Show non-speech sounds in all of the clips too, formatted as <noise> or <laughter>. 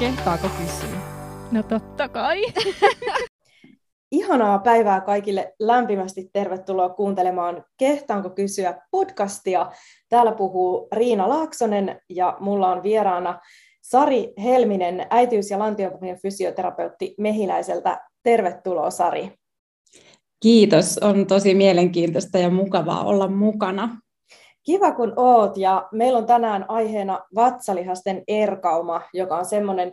Kehtaako kysyä? No totta kai. <laughs> Ihanaa päivää kaikille. Lämpimästi tervetuloa kuuntelemaan Kehtaanko kysyä podcastia. Täällä puhuu Riina Laaksonen ja mulla on vieraana Sari Helminen, äitiys- ja lantiopohjan fysioterapeutti Mehiläiseltä. Tervetuloa Sari. Kiitos, on tosi mielenkiintoista ja mukavaa olla mukana. Kiva kun oot. Ja meillä on tänään aiheena vatsalihasten erkauma, joka on semmoinen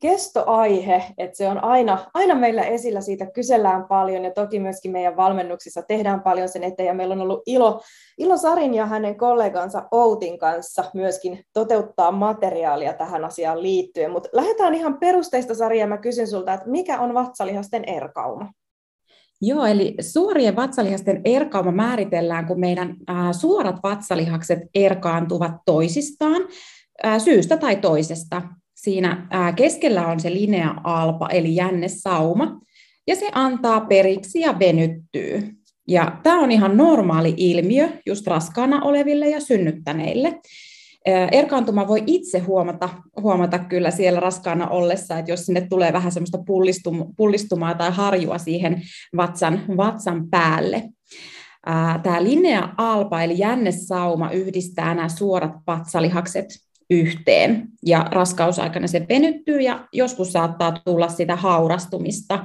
kestoaihe, että se on aina, aina meillä esillä, siitä kysellään paljon ja toki myöskin meidän valmennuksissa tehdään paljon sen eteen. Ja meillä on ollut ilo, ilo Sarin ja hänen kollegansa Outin kanssa myöskin toteuttaa materiaalia tähän asiaan liittyen, mutta lähdetään ihan perusteista Sari ja mä kysyn sulta, että mikä on vatsalihasten erkauma? Joo, eli suorien vatsalihasten erkauma määritellään, kun meidän suorat vatsalihakset erkaantuvat toisistaan syystä tai toisesta. Siinä keskellä on se linea alpa, eli jännesauma, ja se antaa periksi ja venyttyy. Ja tämä on ihan normaali ilmiö just raskaana oleville ja synnyttäneille. Erkaantuma voi itse huomata, huomata kyllä siellä raskaana ollessa, että jos sinne tulee vähän semmoista pullistumaa tai harjua siihen vatsan, vatsan päälle. Tämä linea alpa eli jännesauma yhdistää nämä suorat vatsalihakset yhteen ja raskausaikana se venyttyy ja joskus saattaa tulla sitä haurastumista,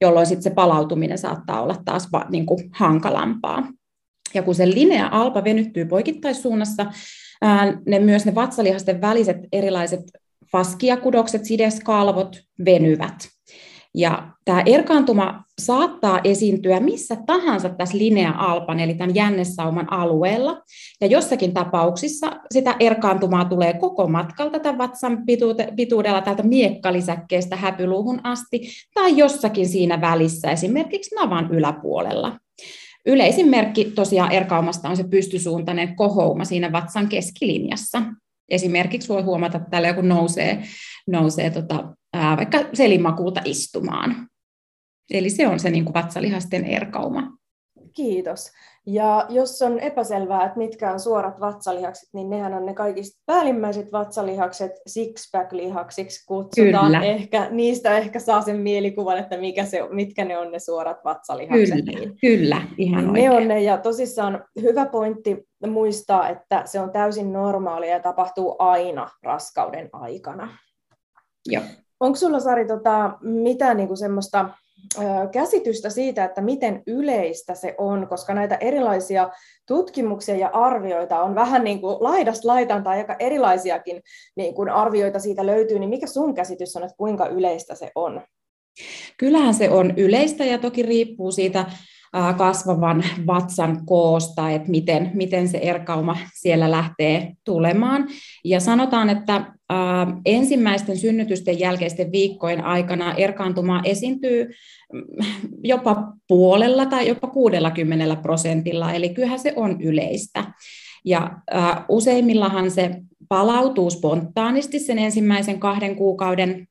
jolloin sitten se palautuminen saattaa olla taas niin kuin hankalampaa. Ja kun se linea alpa venyttyy poikittaissuunnassa, ne myös ne vatsalihasten väliset erilaiset faskiakudokset, sideskalvot venyvät. Ja tämä erkaantuma saattaa esiintyä missä tahansa tässä linea-alpan, eli tämän jännesauman alueella. Ja jossakin tapauksissa sitä erkaantumaa tulee koko matkalta tämän vatsan pituudella täältä miekkalisäkkeestä häpyluuhun asti, tai jossakin siinä välissä, esimerkiksi navan yläpuolella. Yleisin merkki tosiaan erkaumasta on se pystysuuntainen kohouma siinä vatsan keskilinjassa. Esimerkiksi voi huomata, että täällä joku nousee, nousee tota, ää, vaikka selimakuuta istumaan. Eli se on se niin kuin vatsalihasten erkauma. Kiitos. Ja jos on epäselvää, että mitkä on suorat vatsalihakset, niin nehän on ne kaikista päällimmäiset vatsalihakset six-pack-lihaksiksi kutsutaan. Kyllä. Ehkä, niistä ehkä saa sen mielikuvan, että mikä se, mitkä ne on ne suorat vatsalihakset. Kyllä, niin, kyllä ihan niin Ne on ne, ja tosissaan hyvä pointti muistaa, että se on täysin normaalia ja tapahtuu aina raskauden aikana. Joo. Onko sulla Sari tota, mitään niinku semmoista käsitystä siitä, että miten yleistä se on, koska näitä erilaisia tutkimuksia ja arvioita on vähän niin kuin laidasta laitaan tai aika erilaisiakin niin kuin arvioita siitä löytyy, niin mikä sun käsitys on, että kuinka yleistä se on? Kyllähän se on yleistä ja toki riippuu siitä kasvavan vatsan koosta, että miten, miten se erkauma siellä lähtee tulemaan. Ja sanotaan, että ensimmäisten synnytysten jälkeisten viikkojen aikana erkaantumaa esiintyy mm, jopa puolella tai jopa 60 prosentilla, eli kyllähän se on yleistä. Ja useimmillahan se palautuu spontaanisti sen ensimmäisen kahden kuukauden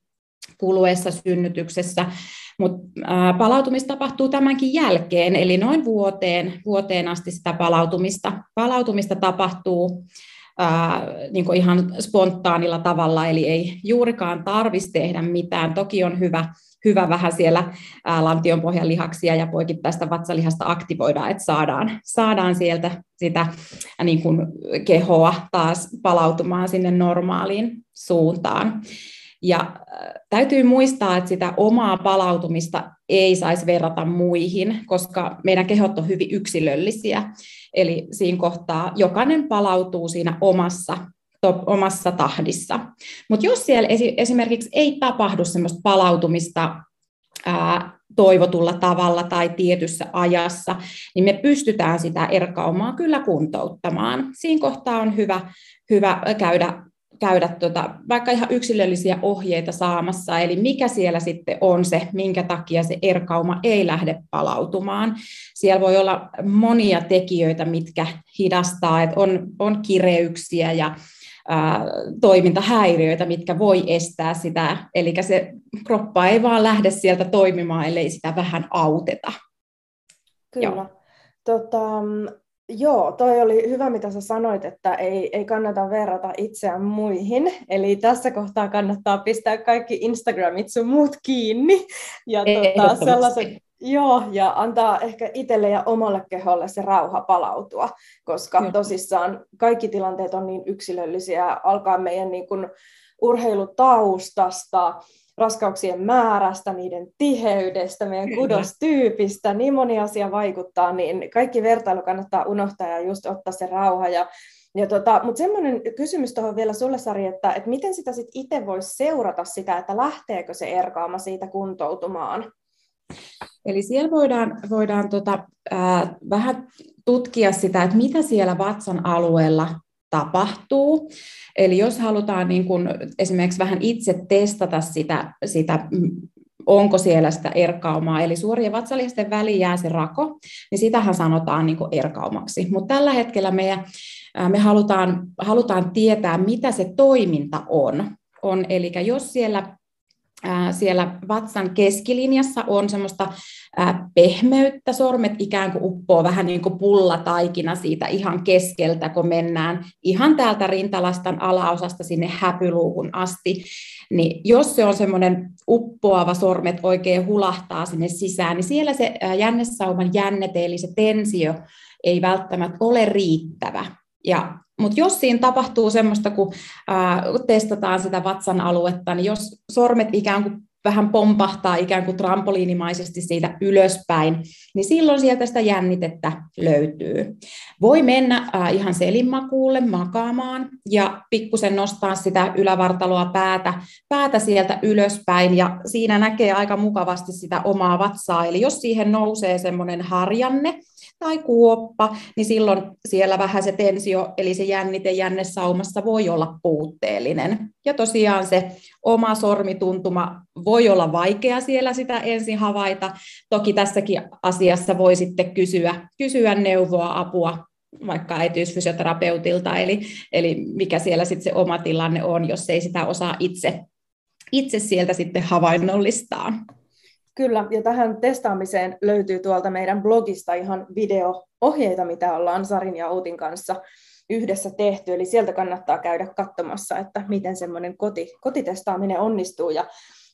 kuluessa synnytyksessä, mutta palautumista tapahtuu tämänkin jälkeen, eli noin vuoteen, vuoteen asti sitä palautumista, palautumista tapahtuu niin kuin ihan spontaanilla tavalla, eli ei juurikaan tarvitsisi tehdä mitään. Toki on hyvä, hyvä vähän siellä ää, lantionpohjan lihaksia ja poikittaista vatsalihasta aktivoida, että saadaan, saadaan sieltä sitä niin kuin kehoa taas palautumaan sinne normaaliin suuntaan. Ja äh, täytyy muistaa, että sitä omaa palautumista ei saisi verrata muihin, koska meidän kehot on hyvin yksilöllisiä. Eli siinä kohtaa jokainen palautuu siinä omassa omassa tahdissa. Mutta jos siellä esi- esimerkiksi ei tapahdu semmoista palautumista ää, toivotulla tavalla tai tietyssä ajassa, niin me pystytään sitä erkaumaa kyllä kuntouttamaan. Siinä kohtaa on hyvä, hyvä käydä käydä tota, vaikka ihan yksilöllisiä ohjeita saamassa, eli mikä siellä sitten on se, minkä takia se erkauma ei lähde palautumaan. Siellä voi olla monia tekijöitä, mitkä hidastaa, että on, on kireyksiä ja ää, toimintahäiriöitä, mitkä voi estää sitä, eli se kroppa ei vaan lähde sieltä toimimaan, ellei sitä vähän auteta. Kyllä. Tota, Joo, toi oli hyvä, mitä sä sanoit, että ei, ei kannata verrata itseään muihin. Eli tässä kohtaa kannattaa pistää kaikki Instagramit sun muut kiinni. Ja tota, sellaiset, joo, ja antaa ehkä itselle ja omalle keholle se rauha palautua, koska joo. tosissaan kaikki tilanteet on niin yksilöllisiä, alkaa meidän niin kuin urheilutaustasta, raskauksien määrästä, niiden tiheydestä, meidän kudostyypistä, niin moni asia vaikuttaa, niin kaikki vertailu kannattaa unohtaa ja just ottaa se rauha. Ja, ja tota, Mutta semmoinen kysymys tuohon vielä sulle, Sari, että, että miten sitä sit itse voisi seurata sitä, että lähteekö se erkaama siitä kuntoutumaan? Eli siellä voidaan, voidaan tota, ää, vähän tutkia sitä, että mitä siellä vatsan alueella tapahtuu. Eli jos halutaan niin kuin esimerkiksi vähän itse testata sitä, sitä onko siellä sitä erkaumaa, eli suorien vatsalihasten väliin jää se rako, niin sitähän sanotaan niin kuin erkaumaksi. Mutta tällä hetkellä me, me halutaan, halutaan tietää, mitä se toiminta on. on eli jos siellä siellä vatsan keskilinjassa on semmoista pehmeyttä, sormet ikään kuin uppoo vähän niin kuin pullataikina siitä ihan keskeltä, kun mennään ihan täältä rintalastan alaosasta sinne häpyluuhun asti, niin jos se on semmoinen uppoava sormet oikein hulahtaa sinne sisään, niin siellä se jännesauman jännete, eli se tensio, ei välttämättä ole riittävä. Ja mutta jos siinä tapahtuu semmoista, kun ää, testataan sitä vatsan aluetta, niin jos sormet ikään kuin vähän pompahtaa ikään kuin trampoliinimaisesti siitä ylöspäin, niin silloin sieltä sitä jännitettä löytyy. Voi mennä äh, ihan selinmakuulle makaamaan ja pikkusen nostaa sitä ylävartaloa päätä, päätä sieltä ylöspäin ja siinä näkee aika mukavasti sitä omaa vatsaa. Eli jos siihen nousee semmoinen harjanne, tai kuoppa, niin silloin siellä vähän se tensio, eli se jännite jännesaumassa voi olla puutteellinen. Ja tosiaan se oma sormituntuma voi olla vaikea siellä sitä ensin havaita. Toki tässäkin asiassa voi sitten kysyä, kysyä neuvoa, apua vaikka äitiysfysioterapeutilta, eli, eli mikä siellä sitten se oma tilanne on, jos ei sitä osaa itse, itse sieltä sitten havainnollistaa. Kyllä, ja tähän testaamiseen löytyy tuolta meidän blogista ihan video-ohjeita, mitä ollaan Sarin ja Outin kanssa yhdessä tehty, eli sieltä kannattaa käydä katsomassa, että miten semmoinen koti, kotitestaaminen onnistuu, ja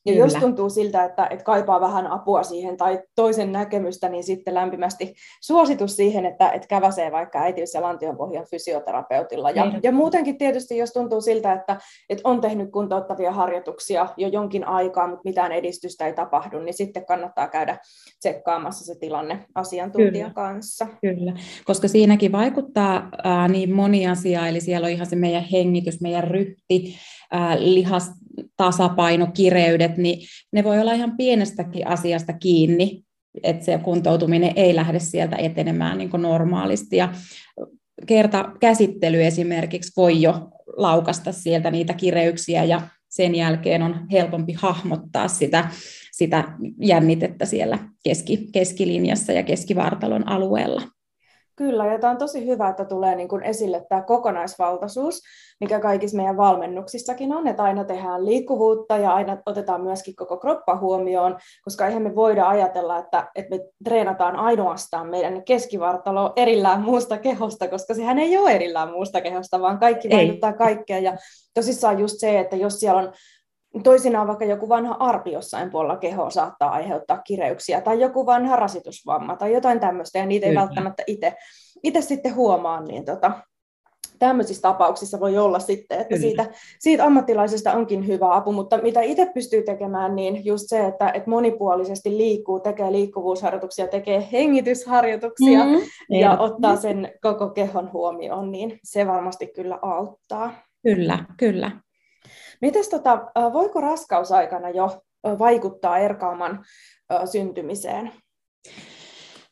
ja Kyllä. jos tuntuu siltä, että, että kaipaa vähän apua siihen tai toisen näkemystä, niin sitten lämpimästi suositus siihen, että, että käväsee vaikka äitiys- ja lantionpohjan fysioterapeutilla. Ja, ja muutenkin tietysti, jos tuntuu siltä, että, että on tehnyt kuntouttavia harjoituksia jo jonkin aikaa, mutta mitään edistystä ei tapahdu, niin sitten kannattaa käydä tsekkaamassa se tilanne asiantuntijan Kyllä. kanssa. Kyllä, koska siinäkin vaikuttaa ää, niin moni asia, eli siellä on ihan se meidän hengitys, meidän ryhti, ää, lihas, tasapaino, kireydet, niin ne voi olla ihan pienestäkin asiasta kiinni, että se kuntoutuminen ei lähde sieltä etenemään niin normaalisti. Ja kerta käsittely esimerkiksi voi jo laukasta sieltä niitä kireyksiä ja sen jälkeen on helpompi hahmottaa sitä, sitä jännitettä siellä keski, keskilinjassa ja keskivartalon alueella. Kyllä, ja tämä on tosi hyvä, että tulee niin kuin esille tämä kokonaisvaltaisuus, mikä kaikissa meidän valmennuksissakin on, että aina tehdään liikkuvuutta ja aina otetaan myöskin koko kroppa huomioon, koska eihän me voida ajatella, että, että me treenataan ainoastaan meidän keskivartalo erillään muusta kehosta, koska sehän ei ole erillään muusta kehosta, vaan kaikki vaikuttaa kaikkea. Ja tosissaan just se, että jos siellä on Toisinaan vaikka joku vanha arpi jossain puolella kehoa saattaa aiheuttaa kireyksiä, tai joku vanha rasitusvamma, tai jotain tämmöistä, ja niitä Kyllä. ei välttämättä itse sitten huomaa, niin tota, tämmöisissä tapauksissa voi olla sitten, että siitä, siitä ammattilaisesta onkin hyvä apu, mutta mitä itse pystyy tekemään, niin just se, että, että monipuolisesti liikkuu, tekee liikkuvuusharjoituksia, tekee hengitysharjoituksia mm, ja ottaa sen koko kehon huomioon, niin se varmasti kyllä auttaa. Kyllä, kyllä. Mites tota, voiko raskausaikana jo vaikuttaa erkauman syntymiseen?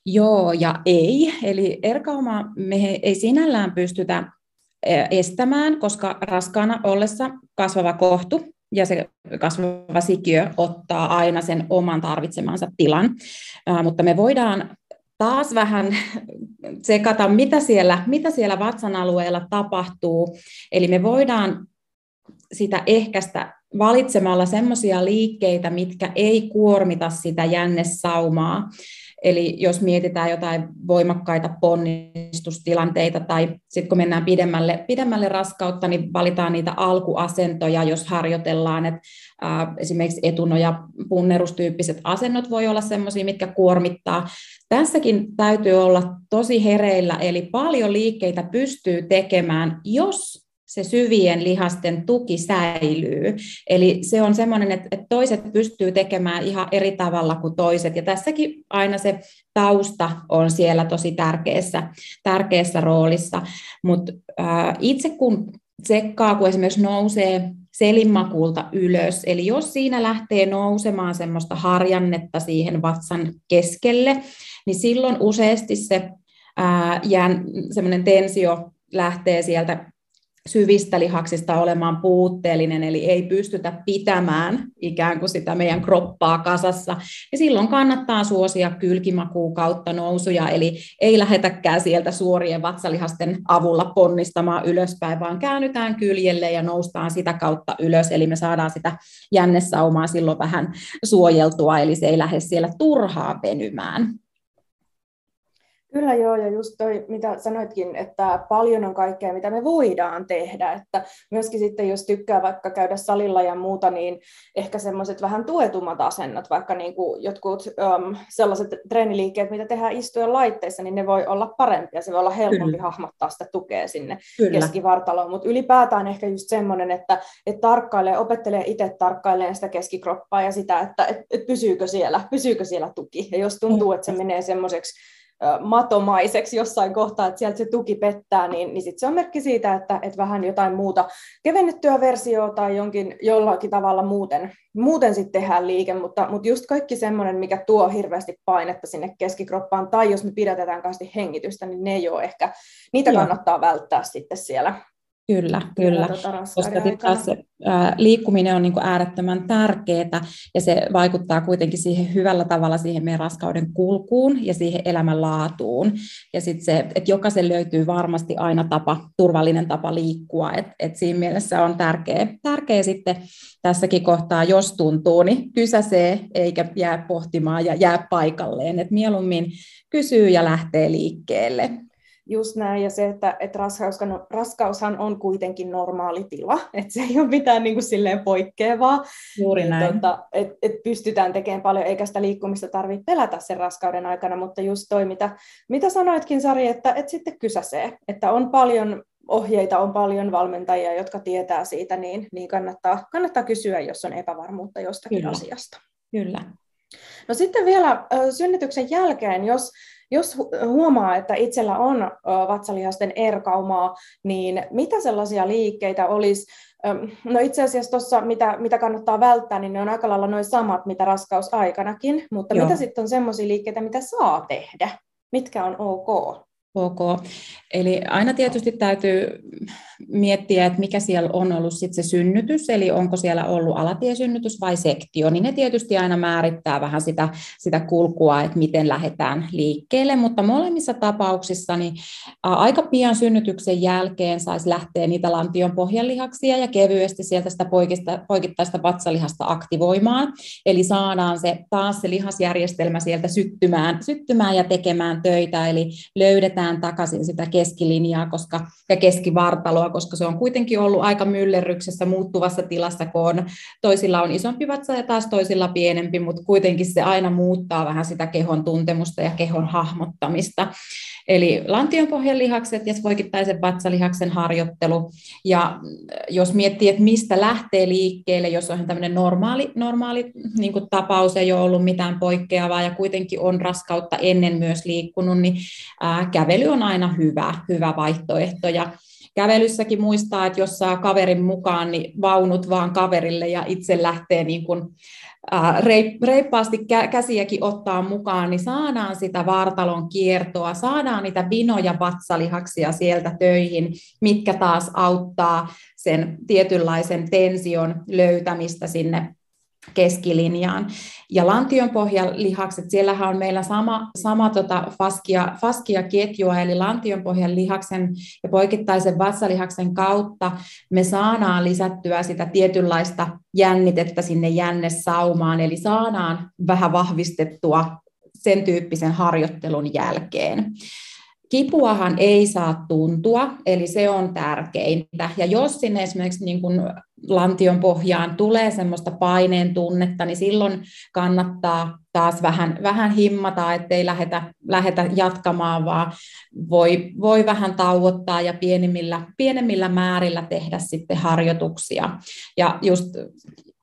Joo ja ei. Eli erkauma me ei sinällään pystytä estämään, koska raskaana ollessa kasvava kohtu ja se kasvava sikiö ottaa aina sen oman tarvitsemansa tilan, mutta me voidaan taas vähän <laughs> tsekata, mitä siellä, mitä siellä vatsan alueella tapahtuu. Eli me voidaan sitä ehkäistä valitsemalla semmoisia liikkeitä, mitkä ei kuormita sitä jännesaumaa. Eli jos mietitään jotain voimakkaita ponnistustilanteita tai sitten kun mennään pidemmälle, pidemmälle raskautta, niin valitaan niitä alkuasentoja, jos harjoitellaan, että esimerkiksi etunoja punnerustyyppiset asennot voi olla sellaisia, mitkä kuormittaa. Tässäkin täytyy olla tosi hereillä, eli paljon liikkeitä pystyy tekemään, jos se syvien lihasten tuki säilyy. Eli se on semmoinen, että toiset pystyy tekemään ihan eri tavalla kuin toiset. Ja tässäkin aina se tausta on siellä tosi tärkeässä, tärkeässä roolissa. Mutta äh, itse kun tsekkaa, kun esimerkiksi nousee selinmakuulta ylös, eli jos siinä lähtee nousemaan semmoista harjannetta siihen vatsan keskelle, niin silloin useasti se ää, jään, semmoinen tensio lähtee sieltä syvistä lihaksista olemaan puutteellinen, eli ei pystytä pitämään ikään kuin sitä meidän kroppaa kasassa. Ja silloin kannattaa suosia kylkimakuu kautta nousuja, eli ei lähetäkään sieltä suorien vatsalihasten avulla ponnistamaan ylöspäin, vaan käännytään kyljelle ja noustaan sitä kautta ylös, eli me saadaan sitä jännesaumaa silloin vähän suojeltua, eli se ei lähde siellä turhaan venymään. Kyllä joo, ja just toi, mitä sanoitkin, että paljon on kaikkea, mitä me voidaan tehdä, että myöskin sitten, jos tykkää vaikka käydä salilla ja muuta, niin ehkä semmoiset vähän tuetummat asennot, vaikka niin kuin jotkut um, sellaiset treeniliikkeet, mitä tehdään istuen laitteissa, niin ne voi olla parempia, se voi olla helpompi Kyllä. hahmottaa sitä tukea sinne Kyllä. keskivartaloon, mutta ylipäätään ehkä just semmoinen, että, että tarkkailee, opettelee itse tarkkailemaan sitä keskikroppaa ja sitä, että et, et pysyykö, siellä, pysyykö siellä tuki, ja jos tuntuu, että se menee semmoiseksi matomaiseksi jossain kohtaa, että sieltä se tuki pettää, niin, niin sit se on merkki siitä, että, että vähän jotain muuta kevennettyä versiota tai jonkin, jollakin tavalla muuten, muuten sitten tehdään liike, mutta, mutta just kaikki semmoinen, mikä tuo hirveästi painetta sinne keskikroppaan, tai jos me pidätetään kanssa hengitystä, niin ne ei ole ehkä, niitä Joo. kannattaa välttää sitten siellä Kyllä, kyllä. Tuota koska taas se, ää, liikkuminen on niin kuin äärettömän tärkeää ja se vaikuttaa kuitenkin siihen hyvällä tavalla siihen meidän raskauden kulkuun ja siihen elämänlaatuun. Ja sitten se, että jokaisen löytyy varmasti aina tapa, turvallinen tapa liikkua. Et, et siinä mielessä on tärkeä, tärkeä sitten tässäkin kohtaa, jos tuntuu, niin kysäsee eikä jää pohtimaan ja jää paikalleen. Et mieluummin kysyy ja lähtee liikkeelle. Just näin, ja se, että, että raskaushan, raskaushan on kuitenkin normaali tila, että se ei ole mitään niin kuin silleen poikkeavaa. Juuri niin näin. Tota, että et pystytään tekemään paljon, eikä sitä liikkumista tarvitse pelätä sen raskauden aikana, mutta just toi, mitä, mitä sanoitkin Sari, että, että sitten kysäsee, että on paljon ohjeita, on paljon valmentajia, jotka tietää siitä, niin, niin kannattaa, kannattaa kysyä, jos on epävarmuutta jostakin Kyllä. asiasta. Kyllä. No sitten vielä synnytyksen jälkeen, jos jos huomaa, että itsellä on vatsalihasten erkaumaa, niin mitä sellaisia liikkeitä olisi? No itse asiassa tuossa, mitä, mitä kannattaa välttää, niin ne on aika lailla noin samat, mitä raskausaikanakin, mutta Joo. mitä sitten on sellaisia liikkeitä, mitä saa tehdä? Mitkä on ok? Ok. Eli aina tietysti täytyy miettiä, että mikä siellä on ollut sit se synnytys, eli onko siellä ollut alatiesynnytys vai sektio, niin ne tietysti aina määrittää vähän sitä, sitä kulkua, että miten lähdetään liikkeelle, mutta molemmissa tapauksissa niin aika pian synnytyksen jälkeen saisi lähteä niitä lantion pohjanlihaksia ja kevyesti sieltä sitä poikittaista vatsalihasta aktivoimaan, eli saadaan se taas se lihasjärjestelmä sieltä syttymään, syttymään ja tekemään töitä, eli löydetään takaisin sitä keskilinjaa koska, ja keskivartaloa, koska se on kuitenkin ollut aika myllerryksessä muuttuvassa tilassa, kun on, toisilla on isompi vatsa ja taas toisilla pienempi, mutta kuitenkin se aina muuttaa vähän sitä kehon tuntemusta ja kehon hahmottamista. Eli lantionpohjan lihakset ja poikittaisen vatsalihaksen harjoittelu. Ja jos miettii, että mistä lähtee liikkeelle, jos on tämmöinen normaali, normaali niin kuin tapaus, ei ole ollut mitään poikkeavaa ja kuitenkin on raskautta ennen myös liikkunut, niin ää, kävely on aina hyvä, hyvä vaihtoehto. Ja kävelyssäkin muistaa, että jos saa kaverin mukaan, niin vaunut vaan kaverille ja itse lähtee niin kuin reippaasti käsiäkin ottaa mukaan, niin saadaan sitä vartalon kiertoa, saadaan niitä vinoja vatsalihaksia sieltä töihin, mitkä taas auttaa sen tietynlaisen tension löytämistä sinne keskilinjaan. Ja lantionpohjalihakset, siellähän on meillä sama, sama tota faskia, faskia ketjua, eli lantionpohjan lihaksen ja poikittaisen vatsalihaksen kautta me saadaan lisättyä sitä tietynlaista jännitettä sinne jännesaumaan, eli saadaan vähän vahvistettua sen tyyppisen harjoittelun jälkeen. Kipuahan ei saa tuntua, eli se on tärkeintä. Ja jos sinne esimerkiksi niin kuin lantion pohjaan tulee semmoista paineen tunnetta, niin silloin kannattaa taas vähän, vähän himmata, ettei lähetä, lähetä jatkamaan, vaan voi, voi vähän tauottaa ja pienemmillä, pienemmillä määrillä tehdä sitten harjoituksia. Ja just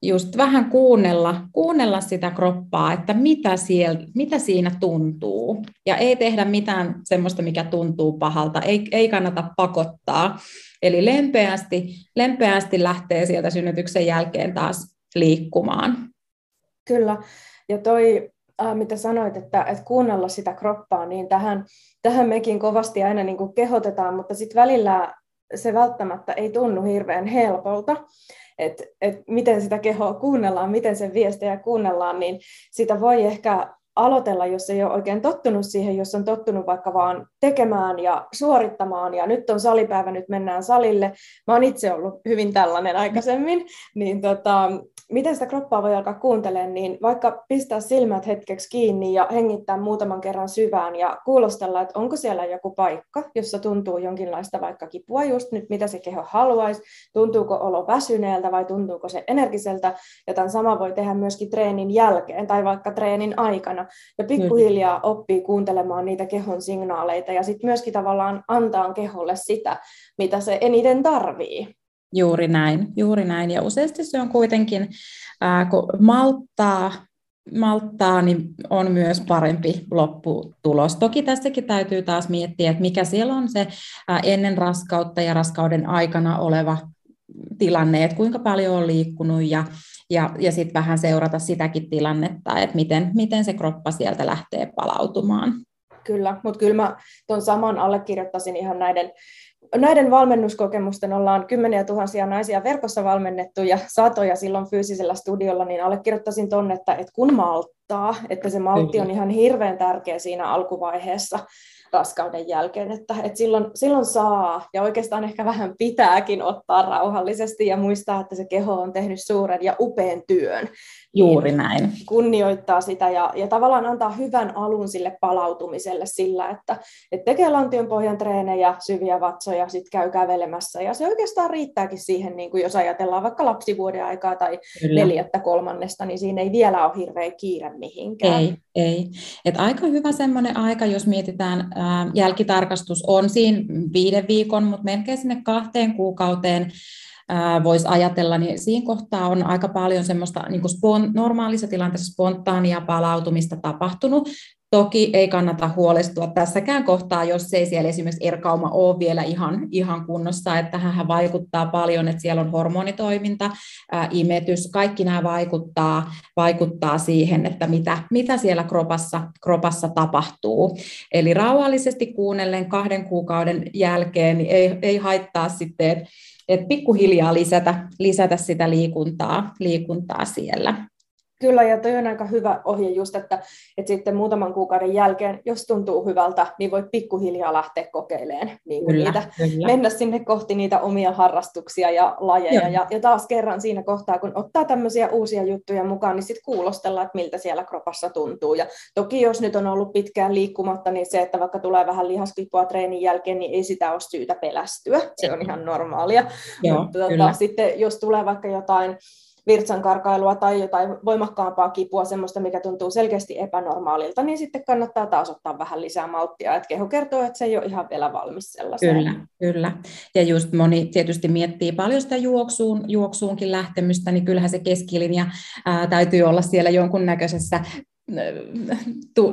just vähän kuunnella, kuunnella sitä kroppaa, että mitä, siellä, mitä siinä tuntuu. Ja ei tehdä mitään semmoista, mikä tuntuu pahalta. Ei, ei kannata pakottaa. Eli lempeästi, lempeästi lähtee sieltä synnytyksen jälkeen taas liikkumaan. Kyllä. Ja toi, äh, mitä sanoit, että, että kuunnella sitä kroppaa, niin tähän, tähän mekin kovasti aina niin kehotetaan, mutta sitten välillä se välttämättä ei tunnu hirveän helpolta että et miten sitä kehoa kuunnellaan, miten sen viestejä kuunnellaan, niin sitä voi ehkä aloitella, jos ei ole oikein tottunut siihen, jos on tottunut vaikka vaan tekemään ja suorittamaan, ja nyt on salipäivä, nyt mennään salille. Mä oon itse ollut hyvin tällainen aikaisemmin, niin tota, miten sitä kroppaa voi alkaa kuuntelemaan, niin vaikka pistää silmät hetkeksi kiinni ja hengittää muutaman kerran syvään ja kuulostella, että onko siellä joku paikka, jossa tuntuu jonkinlaista vaikka kipua just nyt, mitä se keho haluaisi, tuntuuko olo väsyneeltä vai tuntuuko se energiseltä, ja tämän sama voi tehdä myöskin treenin jälkeen tai vaikka treenin aikana, ja pikkuhiljaa oppii kuuntelemaan niitä kehon signaaleita ja sitten myöskin tavallaan antaa keholle sitä, mitä se eniten tarvii. Juuri näin, juuri näin. Ja useasti se on kuitenkin, ää, kun malttaa, malttaa, niin on myös parempi lopputulos. Toki tässäkin täytyy taas miettiä, että mikä siellä on se ää, ennen raskautta ja raskauden aikana oleva tilanne, että kuinka paljon on liikkunut ja, ja, ja sitten vähän seurata sitäkin tilannetta, että miten, miten se kroppa sieltä lähtee palautumaan. Kyllä, mutta kyllä mä tuon saman allekirjoittaisin ihan näiden näiden valmennuskokemusten. Ollaan kymmeniä tuhansia naisia verkossa valmennettu ja satoja silloin fyysisellä studiolla, niin allekirjoittaisin tuonne, että, että kun malttaa, että se maltti on ihan hirveän tärkeä siinä alkuvaiheessa raskauden jälkeen, että, että silloin, silloin saa ja oikeastaan ehkä vähän pitääkin ottaa rauhallisesti ja muistaa, että se keho on tehnyt suuren ja upean työn. Juuri näin. Kunnioittaa sitä ja, ja tavallaan antaa hyvän alun sille palautumiselle sillä, että, että tekee lantion pohjan treenejä, syviä vatsoja, sitten käy kävelemässä ja se oikeastaan riittääkin siihen, niin kuin jos ajatellaan vaikka lapsivuoden aikaa tai Kyllä. neljättä kolmannesta, niin siinä ei vielä ole hirveä kiire mihinkään. Ei, ei. Et aika hyvä semmoinen aika, jos mietitään, ää, jälkitarkastus on siinä viiden viikon, mutta melkein sinne kahteen kuukauteen voisi ajatella, niin siinä kohtaa on aika paljon semmoista niin kuin spon, normaalissa tilanteessa spontaania palautumista tapahtunut. Toki ei kannata huolestua tässäkään kohtaa, jos ei siellä esimerkiksi erkauma ole vielä ihan, ihan kunnossa, että tähän vaikuttaa paljon, että siellä on hormonitoiminta, ää, imetys, kaikki nämä vaikuttaa, vaikuttaa siihen, että mitä, mitä siellä kropassa, kropassa tapahtuu. Eli rauhallisesti kuunnellen kahden kuukauden jälkeen niin ei, ei haittaa sitten, että että pikkuhiljaa lisätä, lisätä sitä liikuntaa, liikuntaa siellä. Kyllä, ja toi on aika hyvä ohje just, että, että sitten muutaman kuukauden jälkeen, jos tuntuu hyvältä, niin voi pikkuhiljaa lähteä kokeilemaan niin kyllä, niitä, kyllä. mennä sinne kohti niitä omia harrastuksia ja lajeja. Ja, ja taas kerran siinä kohtaa, kun ottaa tämmöisiä uusia juttuja mukaan, niin sitten kuulostella, että miltä siellä kropassa tuntuu. Ja toki jos nyt on ollut pitkään liikkumatta, niin se, että vaikka tulee vähän lihaskipua treenin jälkeen, niin ei sitä ole syytä pelästyä. Se on ihan normaalia. Joo, Mutta tota, sitten jos tulee vaikka jotain virtsankarkailua tai jotain voimakkaampaa kipua, semmoista, mikä tuntuu selkeästi epänormaalilta, niin sitten kannattaa taas ottaa vähän lisää malttia. Että keho kertoo, että se ei ole ihan vielä valmis sellaiseen. Kyllä, kyllä. Ja just moni tietysti miettii paljon sitä juoksuun, juoksuunkin lähtemystä, niin kyllähän se keskilinja ää, täytyy olla siellä jonkunnäköisessä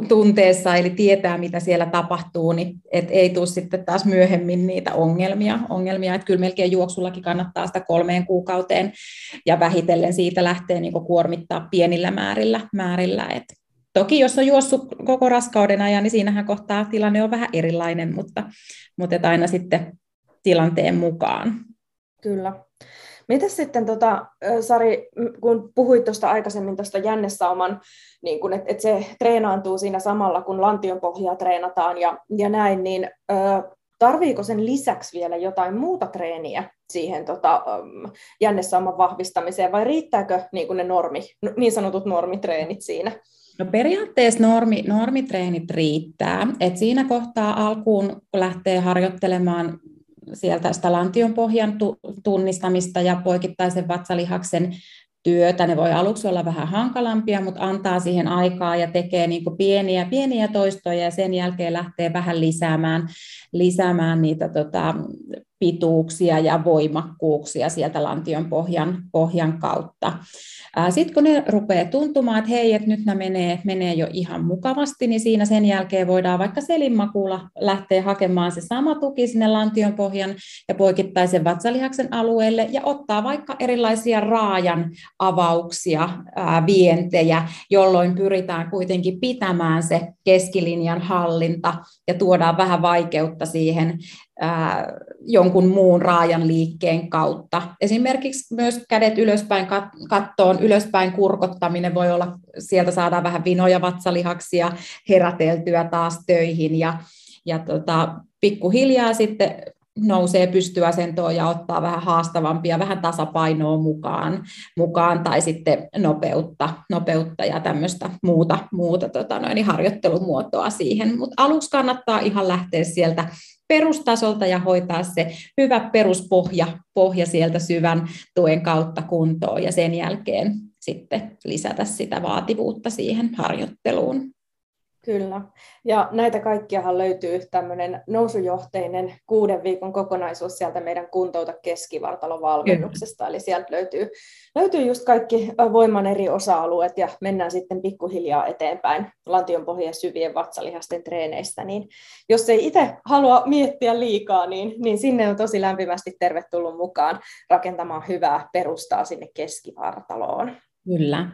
tunteessa, eli tietää, mitä siellä tapahtuu, niin et ei tule sitten taas myöhemmin niitä ongelmia. ongelmia. Että kyllä melkein juoksullakin kannattaa sitä kolmeen kuukauteen, ja vähitellen siitä lähtee niin kuormittaa pienillä määrillä. määrillä. Et toki jos on juossut koko raskauden ajan, niin siinähän kohtaa tilanne on vähän erilainen, mutta, mutta et aina sitten tilanteen mukaan. Kyllä. Miten sitten, tota, Sari, kun puhuit tuosta aikaisemmin tuosta jännesauman, niin kun, että et se treenaantuu siinä samalla, kun lantion pohjaa treenataan ja, ja näin, niin ö, tarviiko sen lisäksi vielä jotain muuta treeniä siihen tota, jännesauman vahvistamiseen, vai riittääkö niin ne normi, niin sanotut normitreenit siinä? No periaatteessa normi, normitreenit riittää. Et siinä kohtaa alkuun, kun lähtee harjoittelemaan sieltä sitä lantionpohjan tunnistamista ja poikittaisen vatsalihaksen työtä. Ne voi aluksi olla vähän hankalampia, mutta antaa siihen aikaa ja tekee niin pieniä, pieniä toistoja ja sen jälkeen lähtee vähän lisäämään, lisäämään niitä tota, pituuksia ja voimakkuuksia sieltä lantion pohjan, pohjan kautta. Sitten kun ne rupeaa tuntumaan, että hei, että nyt nämä menee, menee jo ihan mukavasti, niin siinä sen jälkeen voidaan vaikka selinmakuulla lähteä hakemaan se sama tuki sinne lantion pohjan ja poikittaisen vatsalihaksen alueelle ja ottaa vaikka erilaisia raajan avauksia, ää, vientejä, jolloin pyritään kuitenkin pitämään se keskilinjan hallinta ja tuodaan vähän vaikeutta siihen jonkun muun raajan liikkeen kautta. Esimerkiksi myös kädet ylöspäin kattoon, ylöspäin kurkottaminen voi olla, sieltä saadaan vähän vinoja vatsalihaksia heräteltyä taas töihin ja, ja tota, pikkuhiljaa sitten nousee pystyasentoon ja ottaa vähän haastavampia, vähän tasapainoa mukaan, mukaan tai sitten nopeutta, nopeutta ja tämmöistä muuta, muuta tota noin, harjoittelumuotoa siihen. Mutta aluksi kannattaa ihan lähteä sieltä perustasolta ja hoitaa se hyvä peruspohja pohja sieltä syvän tuen kautta kuntoon ja sen jälkeen sitten lisätä sitä vaativuutta siihen harjoitteluun. Kyllä. Ja näitä kaikkiahan löytyy tämmöinen nousujohteinen kuuden viikon kokonaisuus sieltä meidän kuntouta keskivartalon valmennuksesta. Eli sieltä löytyy, löytyy just kaikki voiman eri osa-alueet ja mennään sitten pikkuhiljaa eteenpäin lantionpohjien syvien vatsalihasten treeneistä. Niin jos ei itse halua miettiä liikaa, niin, niin sinne on tosi lämpimästi tervetullut mukaan rakentamaan hyvää perustaa sinne keskivartaloon. Kyllä.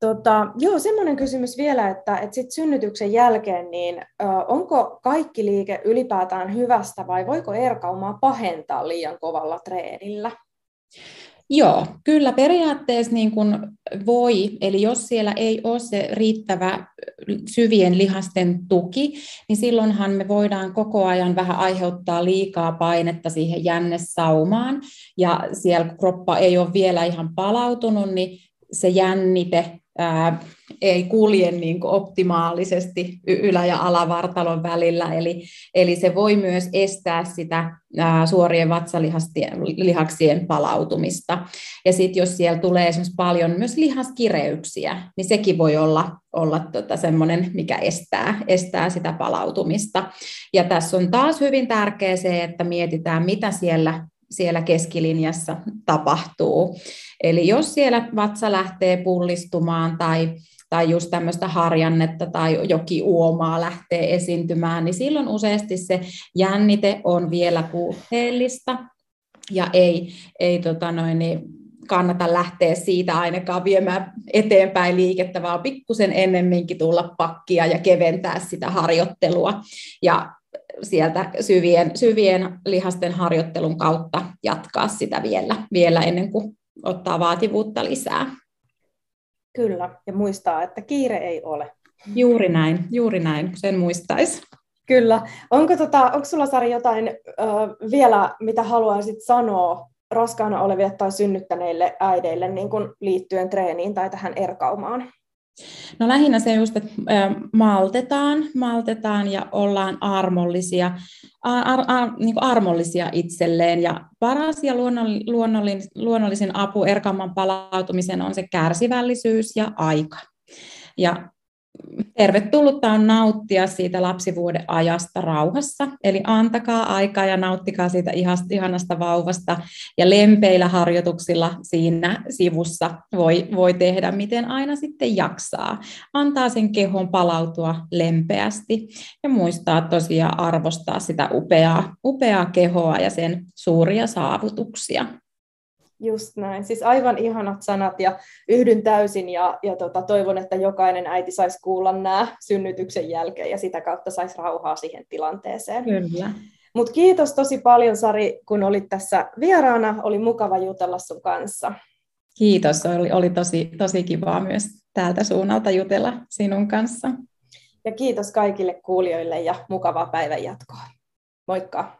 Tota, joo, semmoinen kysymys vielä, että, että sit synnytyksen jälkeen, niin ö, onko kaikki liike ylipäätään hyvästä vai voiko erkaumaa pahentaa liian kovalla treenillä? Joo, kyllä periaatteessa niin kuin voi, eli jos siellä ei ole se riittävä syvien lihasten tuki, niin silloinhan me voidaan koko ajan vähän aiheuttaa liikaa painetta siihen jännesaumaan, ja siellä kroppa ei ole vielä ihan palautunut, niin se jännite ei kulje niin kuin optimaalisesti ylä- ja alavartalon välillä, eli, eli se voi myös estää sitä ää, suorien vatsalihaksien palautumista. Ja sitten jos siellä tulee esimerkiksi paljon myös lihaskireyksiä, niin sekin voi olla, olla tota semmoinen, mikä estää, estää sitä palautumista. Ja tässä on taas hyvin tärkeää se, että mietitään, mitä siellä siellä keskilinjassa tapahtuu. Eli jos siellä vatsa lähtee pullistumaan tai, tai just tämmöistä harjannetta tai jokin uomaa lähtee esiintymään, niin silloin useasti se jännite on vielä puutteellista ja ei, ei tota noin, niin kannata lähteä siitä ainakaan viemään eteenpäin liikettä, vaan pikkusen ennemminkin tulla pakkia ja keventää sitä harjoittelua. Ja sieltä syvien, syvien lihasten harjoittelun kautta jatkaa sitä vielä, vielä ennen kuin ottaa vaativuutta lisää. Kyllä, ja muistaa, että kiire ei ole. Juuri näin, juuri näin, sen muistaisi. Kyllä. Onko, tota, onko sulla Sari jotain ö, vielä, mitä haluaisit sanoa raskaana oleville tai synnyttäneille äideille niin kuin liittyen treeniin tai tähän erkaumaan? No lähinnä se just, että maltetaan, maltetaan ja ollaan armollisia, ar, ar, ar, niin kuin armollisia itselleen. Ja paras ja luonnollin, luonnollisin apu erkamman palautumiseen on se kärsivällisyys ja aika. Ja tervetullutta on nauttia siitä lapsivuoden ajasta rauhassa, eli antakaa aikaa ja nauttikaa siitä ihanasta vauvasta, ja lempeillä harjoituksilla siinä sivussa voi, voi tehdä, miten aina sitten jaksaa. Antaa sen kehon palautua lempeästi, ja muistaa tosiaan arvostaa sitä upeaa, upeaa kehoa ja sen suuria saavutuksia. Just näin. Siis aivan ihanat sanat ja yhdyn täysin ja, ja tota, toivon, että jokainen äiti saisi kuulla nämä synnytyksen jälkeen ja sitä kautta saisi rauhaa siihen tilanteeseen. Kyllä. Mutta kiitos tosi paljon Sari, kun olit tässä vieraana. Oli mukava jutella sun kanssa. Kiitos, oli, oli tosi, tosi kivaa myös täältä suunnalta jutella sinun kanssa. Ja kiitos kaikille kuulijoille ja mukavaa päivän jatkoa. Moikka!